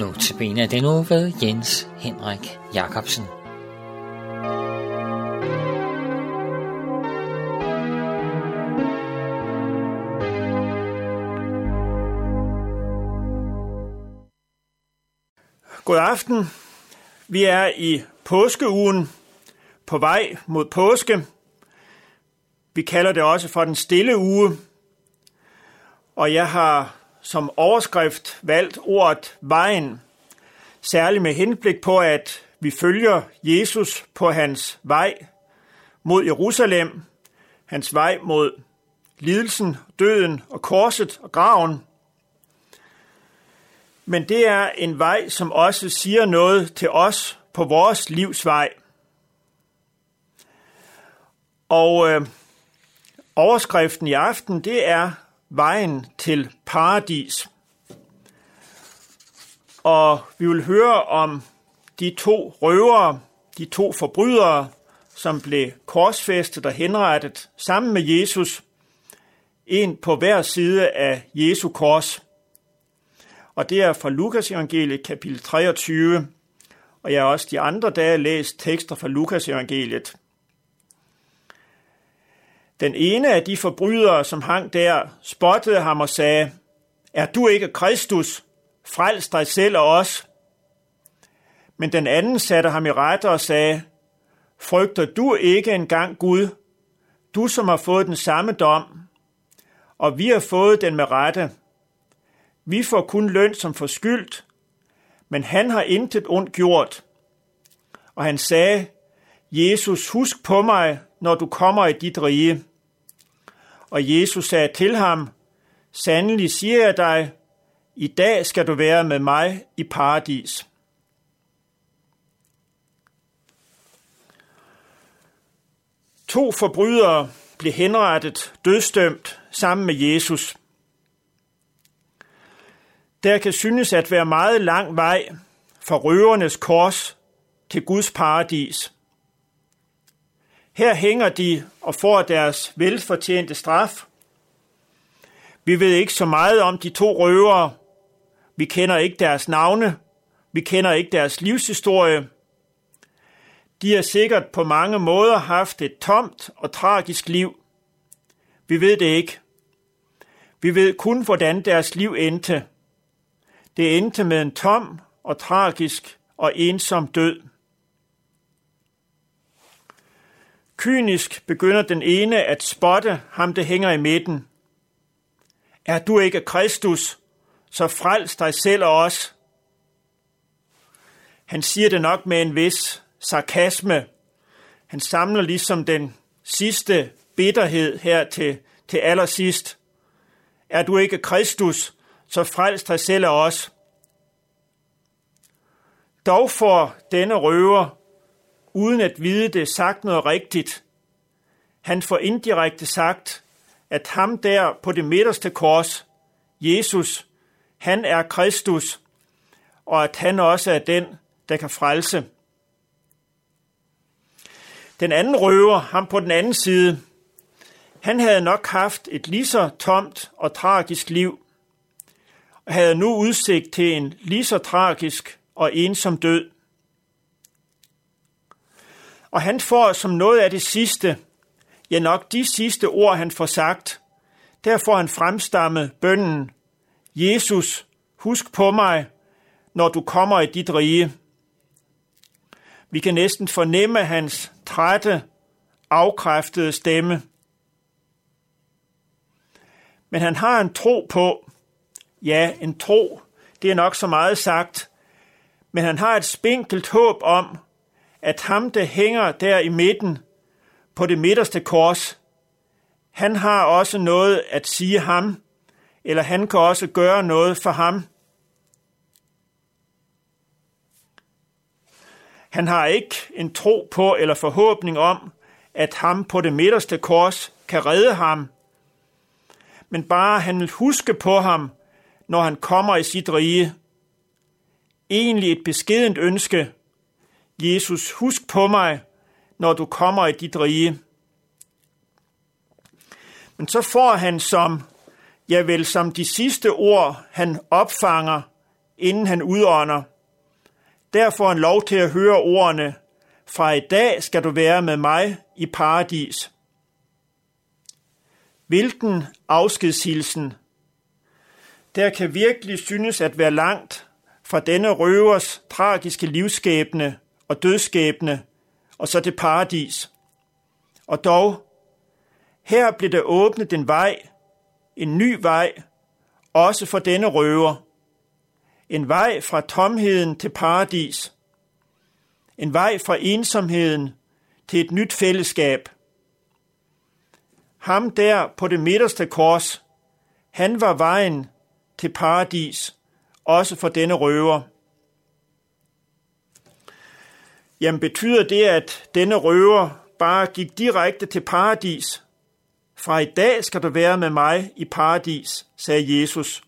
Nu til bene af den ved Jens Henrik Jacobsen. God aften. Vi er i påskeugen på vej mod påske. Vi kalder det også for den stille uge. Og jeg har som overskrift valgt ordet vejen, særligt med henblik på, at vi følger Jesus på hans vej mod Jerusalem, hans vej mod lidelsen, døden og korset og graven. Men det er en vej, som også siger noget til os på vores livsvej. Og øh, overskriften i aften, det er vejen til paradis. Og vi vil høre om de to røvere, de to forbrydere, som blev korsfæstet og henrettet sammen med Jesus, en på hver side af Jesu kors. Og det er fra Lukas evangeliet kapitel 23, og jeg har også de andre dage læst tekster fra Lukas evangeliet. Den ene af de forbrydere, som hang der, spottede ham og sagde, Er du ikke Kristus? Frels dig selv og os. Men den anden satte ham i rette og sagde, Frygter du ikke engang Gud, du som har fået den samme dom, og vi har fået den med rette. Vi får kun løn som forskyldt, men han har intet ondt gjort. Og han sagde, Jesus, husk på mig, når du kommer i dit rige. Og Jesus sagde til ham, Sandelig siger jeg dig, i dag skal du være med mig i paradis. To forbrydere blev henrettet dødstømt sammen med Jesus. Der kan synes at være meget lang vej fra røvernes kors til Guds paradis. Her hænger de og får deres velfortjente straf. Vi ved ikke så meget om de to røvere. Vi kender ikke deres navne. Vi kender ikke deres livshistorie. De har sikkert på mange måder haft et tomt og tragisk liv. Vi ved det ikke. Vi ved kun, hvordan deres liv endte. Det endte med en tom og tragisk og ensom død. Kynisk begynder den ene at spotte ham, der hænger i midten. Er du ikke Kristus, så frels dig selv og os. Han siger det nok med en vis sarkasme. Han samler ligesom den sidste bitterhed her til, til allersidst. Er du ikke Kristus, så frels dig selv og os. Dog får denne røver uden at vide det, sagt noget rigtigt. Han får indirekte sagt, at ham der på det midterste kors, Jesus, han er Kristus, og at han også er den, der kan frelse. Den anden røver, ham på den anden side, han havde nok haft et lige så tomt og tragisk liv, og havde nu udsigt til en lige så tragisk og ensom død. Og han får som noget af det sidste, ja nok de sidste ord, han får sagt, der får han fremstammet bønnen, Jesus, husk på mig, når du kommer i dit rige. Vi kan næsten fornemme hans trætte, afkræftede stemme. Men han har en tro på, ja, en tro, det er nok så meget sagt, men han har et spinkelt håb om, at ham, der hænger der i midten på det midterste kors, han har også noget at sige ham, eller han kan også gøre noget for ham. Han har ikke en tro på eller forhåbning om, at ham på det midterste kors kan redde ham, men bare han vil huske på ham, når han kommer i sit rige. Egentlig et beskedent ønske, Jesus, husk på mig, når du kommer i dit rige. Men så får han som, ja vel som de sidste ord, han opfanger, inden han udånder. Der får han lov til at høre ordene, fra i dag skal du være med mig i paradis. Hvilken afskedshilsen. Der kan virkelig synes at være langt fra denne røvers tragiske livsskæbne og dødskæbne, og så det paradis. Og dog, her blev der åbnet en vej, en ny vej, også for denne røver. En vej fra tomheden til paradis. En vej fra ensomheden til et nyt fællesskab. Ham der på det midterste kors, han var vejen til paradis, også for denne røver. Jamen betyder det, at denne røver bare gik direkte til paradis? Fra i dag skal du være med mig i paradis, sagde Jesus.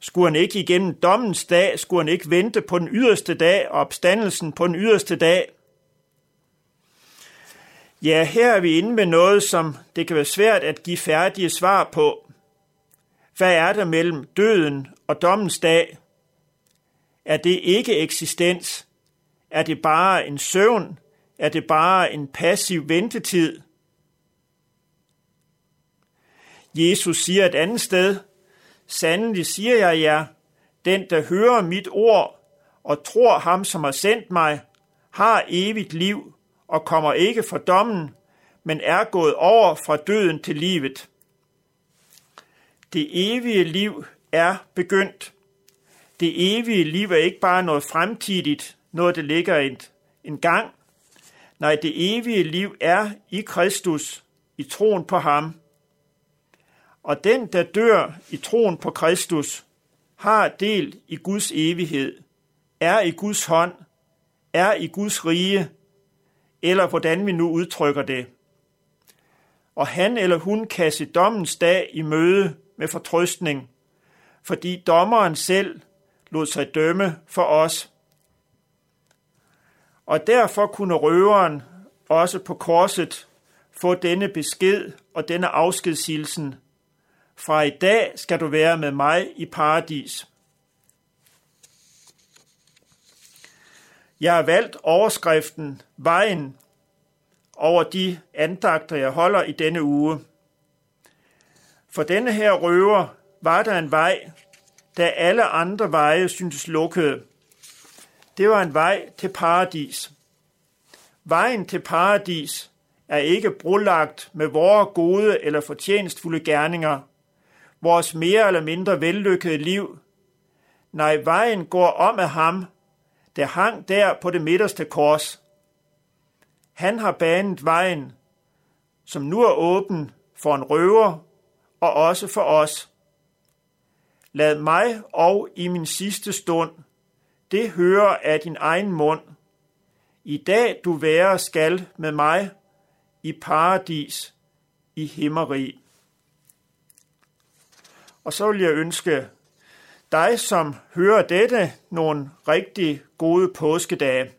Skulle han ikke igennem dommens dag, skulle han ikke vente på den yderste dag og opstandelsen på den yderste dag? Ja, her er vi inde med noget, som det kan være svært at give færdige svar på. Hvad er der mellem døden og dommens dag? Er det ikke eksistens? Er det bare en søvn? Er det bare en passiv ventetid? Jesus siger et andet sted, Sandelig siger jeg jer, den der hører mit ord og tror ham, som har sendt mig, har evigt liv og kommer ikke for dommen, men er gået over fra døden til livet. Det evige liv er begyndt. Det evige liv er ikke bare noget fremtidigt, noget der ligger et, en gang. Nej, det evige liv er i Kristus, i troen på ham. Og den, der dør i troen på Kristus, har del i Guds evighed, er i Guds hånd, er i Guds rige, eller hvordan vi nu udtrykker det. Og han eller hun kan se dommens dag i møde med fortrøstning, fordi dommeren selv lod sig dømme for os. Og derfor kunne røveren også på korset få denne besked og denne afskedshilsen fra i dag skal du være med mig i paradis. Jeg har valgt overskriften Vejen over de andagter, jeg holder i denne uge. For denne her røver var der en vej, da alle andre veje syntes lukkede. Det var en vej til paradis. Vejen til paradis er ikke brolagt med vores gode eller fortjenstfulde gerninger, vores mere eller mindre vellykkede liv. Nej, vejen går om af ham, der hang der på det midterste kors. Han har banet vejen, som nu er åben for en røver og også for os. Lad mig og i min sidste stund det hører af din egen mund. I dag du være skal med mig i paradis i himmeri. Og så vil jeg ønske dig, som hører dette, nogle rigtig gode påskedage.